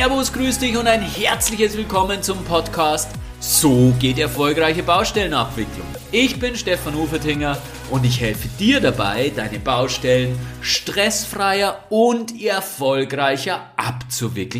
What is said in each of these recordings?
Servus, grüß dich und ein herzliches Willkommen zum Podcast So geht erfolgreiche Baustellenabwicklung. Ich bin Stefan Ufertinger und ich helfe dir dabei, deine Baustellen stressfreier und erfolgreicher abzuwickeln.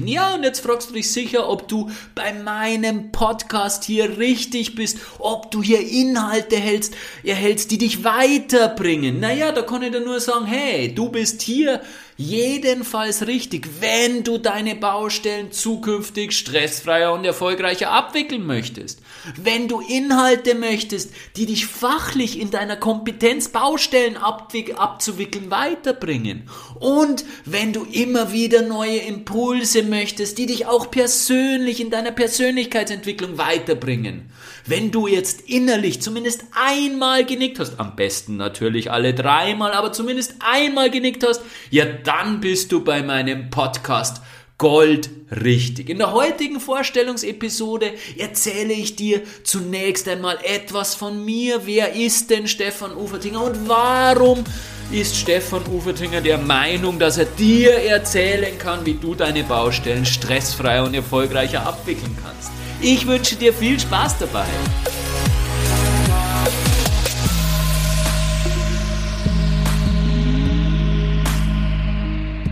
Ja, und jetzt fragst du dich sicher, ob du bei meinem Podcast hier richtig bist, ob du hier Inhalte hältst, erhältst, die dich weiterbringen. Naja, da kann ich dir nur sagen, hey, du bist hier jedenfalls richtig, wenn du deine Baustellen zukünftig stressfreier und erfolgreicher abwickeln möchtest. Wenn du Inhalte möchtest, die dich fachlich in deiner Kompetenz Baustellen abzuwickeln weiterbringen. Und wenn du immer wieder neue Impulse möchtest, die dich auch persönlich in deiner Persönlichkeitsentwicklung weiterbringen. Wenn du jetzt innerlich zumindest einmal genickt hast, am besten natürlich alle dreimal, aber zumindest einmal genickt hast, ja dann bist du bei meinem Podcast Gold richtig. In der heutigen Vorstellungsepisode erzähle ich dir zunächst einmal etwas von mir. Wer ist denn Stefan Ufertinger und warum ist Stefan Ufertinger der Meinung, dass er dir erzählen kann, wie du deine Baustellen stressfrei und erfolgreicher abwickeln kannst? Ich wünsche dir viel Spaß dabei.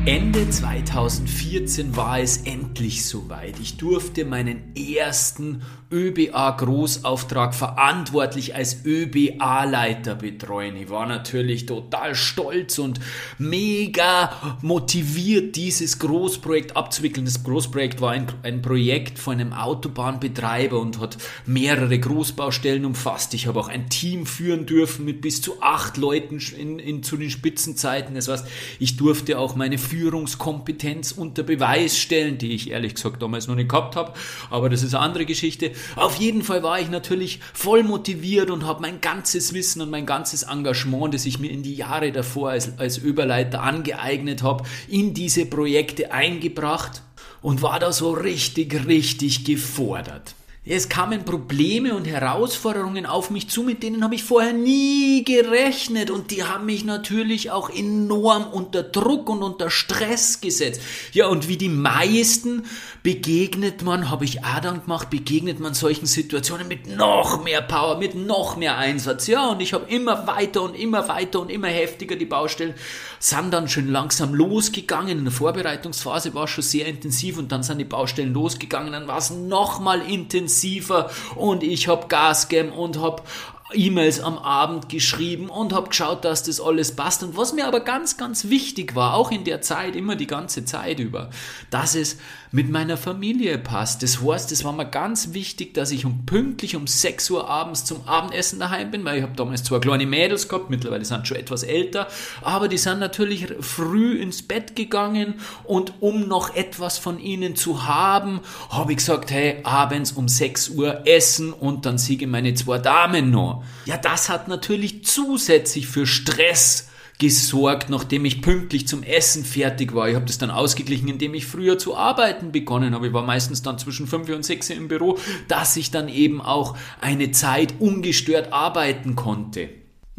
Ende 2014 war es endlich soweit. Ich durfte meinen ersten ÖBA-Großauftrag verantwortlich als ÖBA-Leiter betreuen. Ich war natürlich total stolz und mega motiviert, dieses Großprojekt abzuwickeln. Das Großprojekt war ein, ein Projekt von einem Autobahnbetreiber und hat mehrere Großbaustellen umfasst. Ich habe auch ein Team führen dürfen mit bis zu acht Leuten in, in, zu den Spitzenzeiten. Das heißt, ich durfte auch meine Führung Führungskompetenz unter Beweis stellen, die ich ehrlich gesagt damals noch nicht gehabt habe, aber das ist eine andere Geschichte. Auf jeden Fall war ich natürlich voll motiviert und habe mein ganzes Wissen und mein ganzes Engagement, das ich mir in die Jahre davor als, als Überleiter angeeignet habe, in diese Projekte eingebracht und war da so richtig, richtig gefordert. Es kamen Probleme und Herausforderungen auf mich zu, mit denen habe ich vorher nie gerechnet und die haben mich natürlich auch enorm unter Druck und unter Stress gesetzt. Ja, und wie die meisten begegnet man, habe ich dann gemacht, begegnet man solchen Situationen mit noch mehr Power, mit noch mehr Einsatz. Ja, und ich habe immer weiter und immer weiter und immer heftiger die Baustellen sind dann schon langsam losgegangen. In der Vorbereitungsphase war es schon sehr intensiv und dann sind die Baustellen losgegangen, dann war es nochmal intensiver und ich habe Gas gegeben und habe E-Mails am Abend geschrieben und habe geschaut, dass das alles passt. Und was mir aber ganz, ganz wichtig war, auch in der Zeit, immer die ganze Zeit über, dass es mit meiner Familie passt. Das heißt, es war mir ganz wichtig, dass ich um pünktlich um 6 Uhr abends zum Abendessen daheim bin, weil ich habe damals zwei kleine Mädels gehabt, mittlerweile sind schon etwas älter, aber die sind natürlich früh ins Bett gegangen und um noch etwas von ihnen zu haben, habe ich gesagt, hey, abends um 6 Uhr essen und dann siege meine zwei Damen noch. Ja, das hat natürlich zusätzlich für Stress gesorgt, nachdem ich pünktlich zum Essen fertig war. Ich habe das dann ausgeglichen, indem ich früher zu arbeiten begonnen habe. Ich war meistens dann zwischen 5 und 6 im Büro, dass ich dann eben auch eine Zeit ungestört arbeiten konnte.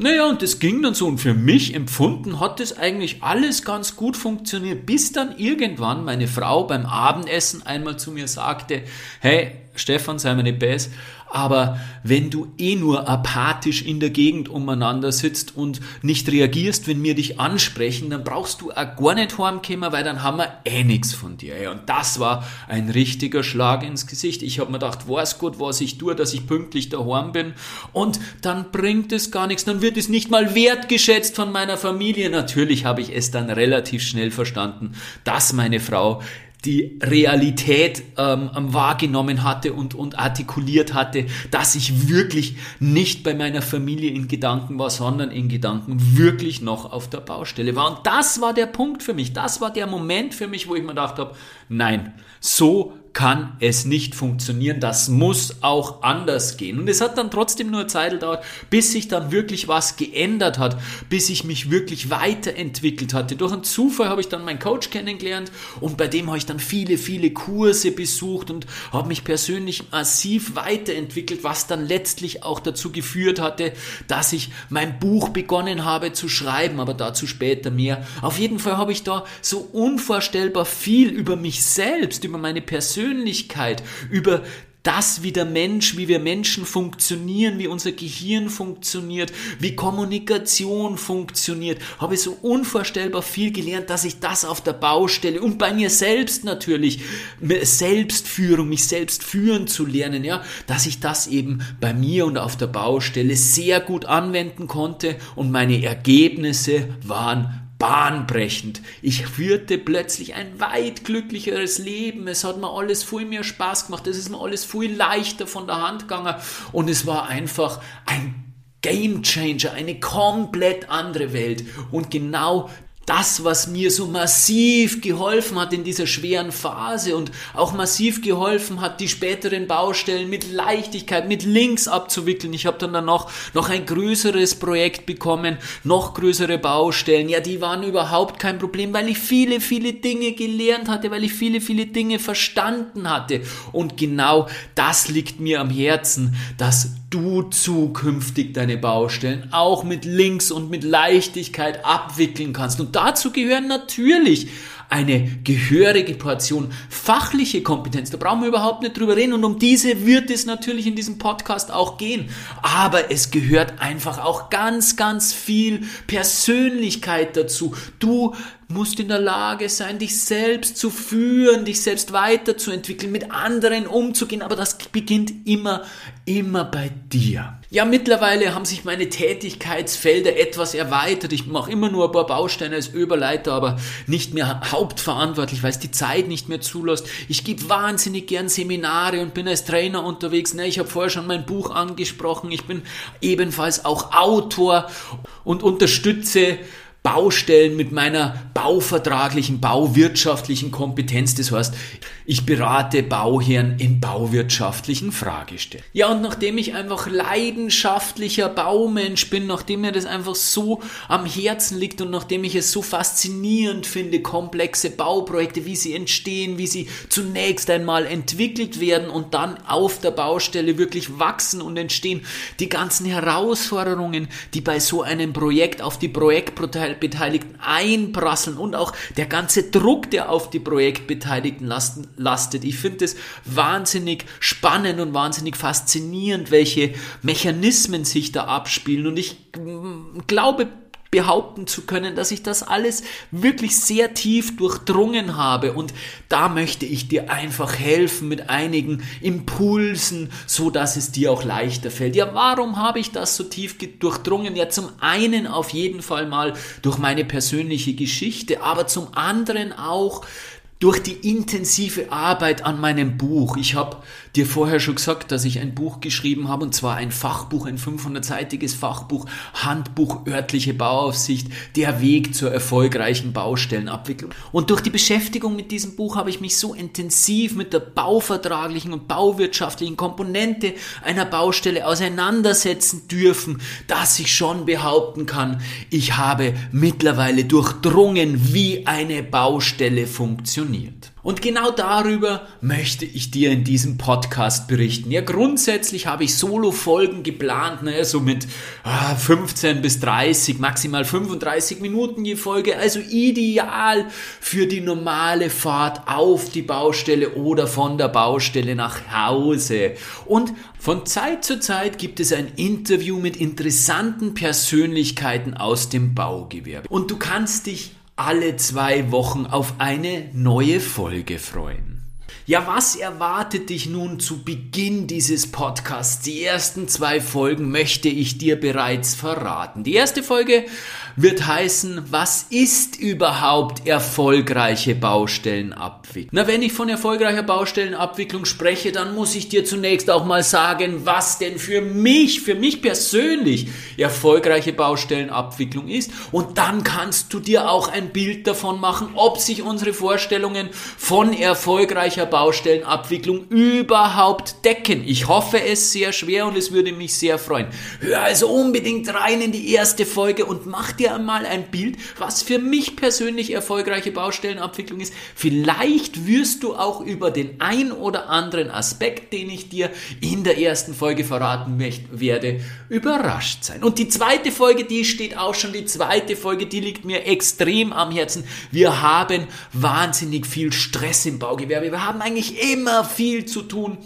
Naja, und das ging dann so. Und für mich empfunden hat das eigentlich alles ganz gut funktioniert, bis dann irgendwann meine Frau beim Abendessen einmal zu mir sagte, hey, Stefan, sei mir nicht best, aber wenn du eh nur apathisch in der Gegend umeinander sitzt und nicht reagierst, wenn wir dich ansprechen, dann brauchst du auch gar nicht heimkommen, weil dann haben wir eh nichts von dir. Und das war ein richtiger Schlag ins Gesicht. Ich habe mir gedacht, weiß gut, was ich tue, dass ich pünktlich daheim bin und dann bringt es gar nichts, dann wird es nicht mal wertgeschätzt von meiner Familie. Natürlich habe ich es dann relativ schnell verstanden, dass meine Frau die Realität ähm, wahrgenommen hatte und, und artikuliert hatte, dass ich wirklich nicht bei meiner Familie in Gedanken war, sondern in Gedanken wirklich noch auf der Baustelle war. Und das war der Punkt für mich, das war der Moment für mich, wo ich mir gedacht habe, nein, so kann es nicht funktionieren. Das muss auch anders gehen. Und es hat dann trotzdem nur Zeit gedauert, bis sich dann wirklich was geändert hat, bis ich mich wirklich weiterentwickelt hatte. Durch einen Zufall habe ich dann meinen Coach kennengelernt und bei dem habe ich dann viele, viele Kurse besucht und habe mich persönlich massiv weiterentwickelt, was dann letztlich auch dazu geführt hatte, dass ich mein Buch begonnen habe zu schreiben, aber dazu später mehr. Auf jeden Fall habe ich da so unvorstellbar viel über mich selbst, über meine Persönlichkeit, Persönlichkeit, über das, wie der Mensch, wie wir Menschen funktionieren, wie unser Gehirn funktioniert, wie Kommunikation funktioniert, habe ich so unvorstellbar viel gelernt, dass ich das auf der Baustelle und bei mir selbst natürlich, Selbstführung, mich selbst führen zu lernen, ja, dass ich das eben bei mir und auf der Baustelle sehr gut anwenden konnte und meine Ergebnisse waren bahnbrechend. Ich führte plötzlich ein weit glücklicheres Leben. Es hat mir alles viel mehr Spaß gemacht. Es ist mir alles viel leichter von der Hand gegangen. Und es war einfach ein Game Changer, eine komplett andere Welt. Und genau das, was mir so massiv geholfen hat in dieser schweren Phase und auch massiv geholfen hat, die späteren Baustellen mit Leichtigkeit, mit Links abzuwickeln. Ich habe dann danach noch ein größeres Projekt bekommen, noch größere Baustellen. Ja, die waren überhaupt kein Problem, weil ich viele, viele Dinge gelernt hatte, weil ich viele, viele Dinge verstanden hatte. Und genau das liegt mir am Herzen, dass du zukünftig deine Baustellen auch mit Links und mit Leichtigkeit abwickeln kannst. Und dazu gehören natürlich eine gehörige Portion fachliche Kompetenz. Da brauchen wir überhaupt nicht drüber reden und um diese wird es natürlich in diesem Podcast auch gehen. Aber es gehört einfach auch ganz, ganz viel Persönlichkeit dazu. Du musst in der Lage sein, dich selbst zu führen, dich selbst weiterzuentwickeln, mit anderen umzugehen, aber das beginnt immer, immer bei dir. Ja, mittlerweile haben sich meine Tätigkeitsfelder etwas erweitert. Ich mache immer nur ein paar Bausteine als Überleiter, aber nicht mehr hauptverantwortlich, weil es die Zeit nicht mehr zulässt. Ich gebe wahnsinnig gern Seminare und bin als Trainer unterwegs. Ne, ich habe vorher schon mein Buch angesprochen. Ich bin ebenfalls auch Autor und unterstütze Baustellen mit meiner bauvertraglichen, bauwirtschaftlichen Kompetenz. Das heißt, ich berate Bauherren in bauwirtschaftlichen Fragestellen. Ja, und nachdem ich einfach leidenschaftlicher Baumensch bin, nachdem mir das einfach so am Herzen liegt und nachdem ich es so faszinierend finde, komplexe Bauprojekte, wie sie entstehen, wie sie zunächst einmal entwickelt werden und dann auf der Baustelle wirklich wachsen und entstehen, die ganzen Herausforderungen, die bei so einem Projekt auf die Projektproteine Beteiligten einprasseln und auch der ganze Druck, der auf die Projektbeteiligten lasten, lastet. Ich finde es wahnsinnig spannend und wahnsinnig faszinierend, welche Mechanismen sich da abspielen. Und ich mm, glaube behaupten zu können, dass ich das alles wirklich sehr tief durchdrungen habe und da möchte ich dir einfach helfen mit einigen Impulsen, so dass es dir auch leichter fällt. Ja, warum habe ich das so tief durchdrungen? Ja, zum einen auf jeden Fall mal durch meine persönliche Geschichte, aber zum anderen auch durch die intensive Arbeit an meinem Buch. Ich habe dir vorher schon gesagt, dass ich ein Buch geschrieben habe, und zwar ein Fachbuch, ein 500-seitiges Fachbuch, Handbuch örtliche Bauaufsicht, der Weg zur erfolgreichen Baustellenabwicklung. Und durch die Beschäftigung mit diesem Buch habe ich mich so intensiv mit der bauvertraglichen und bauwirtschaftlichen Komponente einer Baustelle auseinandersetzen dürfen, dass ich schon behaupten kann, ich habe mittlerweile durchdrungen, wie eine Baustelle funktioniert. Und genau darüber möchte ich dir in diesem Podcast berichten. Ja, grundsätzlich habe ich Solo-Folgen geplant, ne, so mit ah, 15 bis 30, maximal 35 Minuten je Folge. Also ideal für die normale Fahrt auf die Baustelle oder von der Baustelle nach Hause. Und von Zeit zu Zeit gibt es ein Interview mit interessanten Persönlichkeiten aus dem Baugewerbe. Und du kannst dich alle zwei Wochen auf eine neue Folge freuen. Ja, was erwartet dich nun zu Beginn dieses Podcasts? Die ersten zwei Folgen möchte ich dir bereits verraten. Die erste Folge wird heißen, was ist überhaupt erfolgreiche Baustellenabwicklung? Na, wenn ich von erfolgreicher Baustellenabwicklung spreche, dann muss ich dir zunächst auch mal sagen, was denn für mich, für mich persönlich erfolgreiche Baustellenabwicklung ist. Und dann kannst du dir auch ein Bild davon machen, ob sich unsere Vorstellungen von erfolgreicher Baustellenabwicklung Baustellenabwicklung überhaupt decken? Ich hoffe es sehr schwer und es würde mich sehr freuen. Hör also unbedingt rein in die erste Folge und mach dir einmal ein Bild, was für mich persönlich erfolgreiche Baustellenabwicklung ist. Vielleicht wirst du auch über den ein oder anderen Aspekt, den ich dir in der ersten Folge verraten möchte, werde, überrascht sein. Und die zweite Folge, die steht auch schon, die zweite Folge, die liegt mir extrem am Herzen. Wir haben wahnsinnig viel Stress im Baugewerbe. Wir haben eigentlich immer viel zu tun.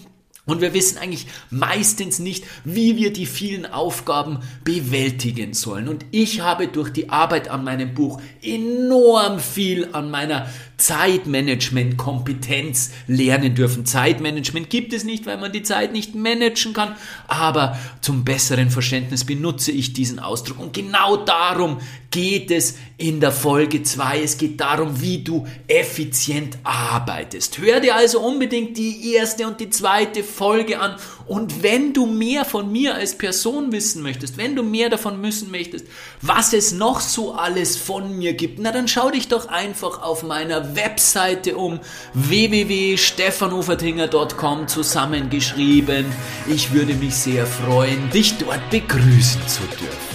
Und wir wissen eigentlich meistens nicht, wie wir die vielen Aufgaben bewältigen sollen. Und ich habe durch die Arbeit an meinem Buch enorm viel an meiner Zeitmanagement-Kompetenz lernen dürfen. Zeitmanagement gibt es nicht, weil man die Zeit nicht managen kann. Aber zum besseren Verständnis benutze ich diesen Ausdruck. Und genau darum geht es in der Folge 2. Es geht darum, wie du effizient arbeitest. Hör dir also unbedingt die erste und die zweite Folge an. Und wenn du mehr von mir als Person wissen möchtest, wenn du mehr davon wissen möchtest, was es noch so alles von mir gibt, na dann schau dich doch einfach auf meiner Webseite um www.stefanufertinger.com zusammengeschrieben. Ich würde mich sehr freuen, dich dort begrüßen zu dürfen.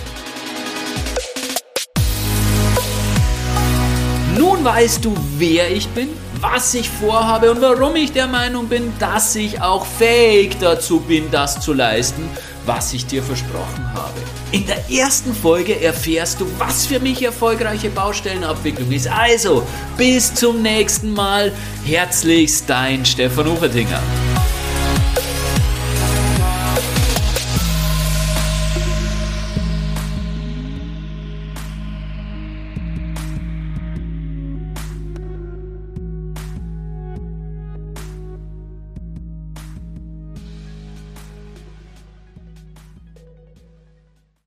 Nun weißt du, wer ich bin, was ich vorhabe und warum ich der Meinung bin, dass ich auch fähig dazu bin, das zu leisten, was ich dir versprochen habe. In der ersten Folge erfährst du, was für mich erfolgreiche Baustellenabwicklung ist. Also, bis zum nächsten Mal. Herzlichst dein Stefan Ufertinger.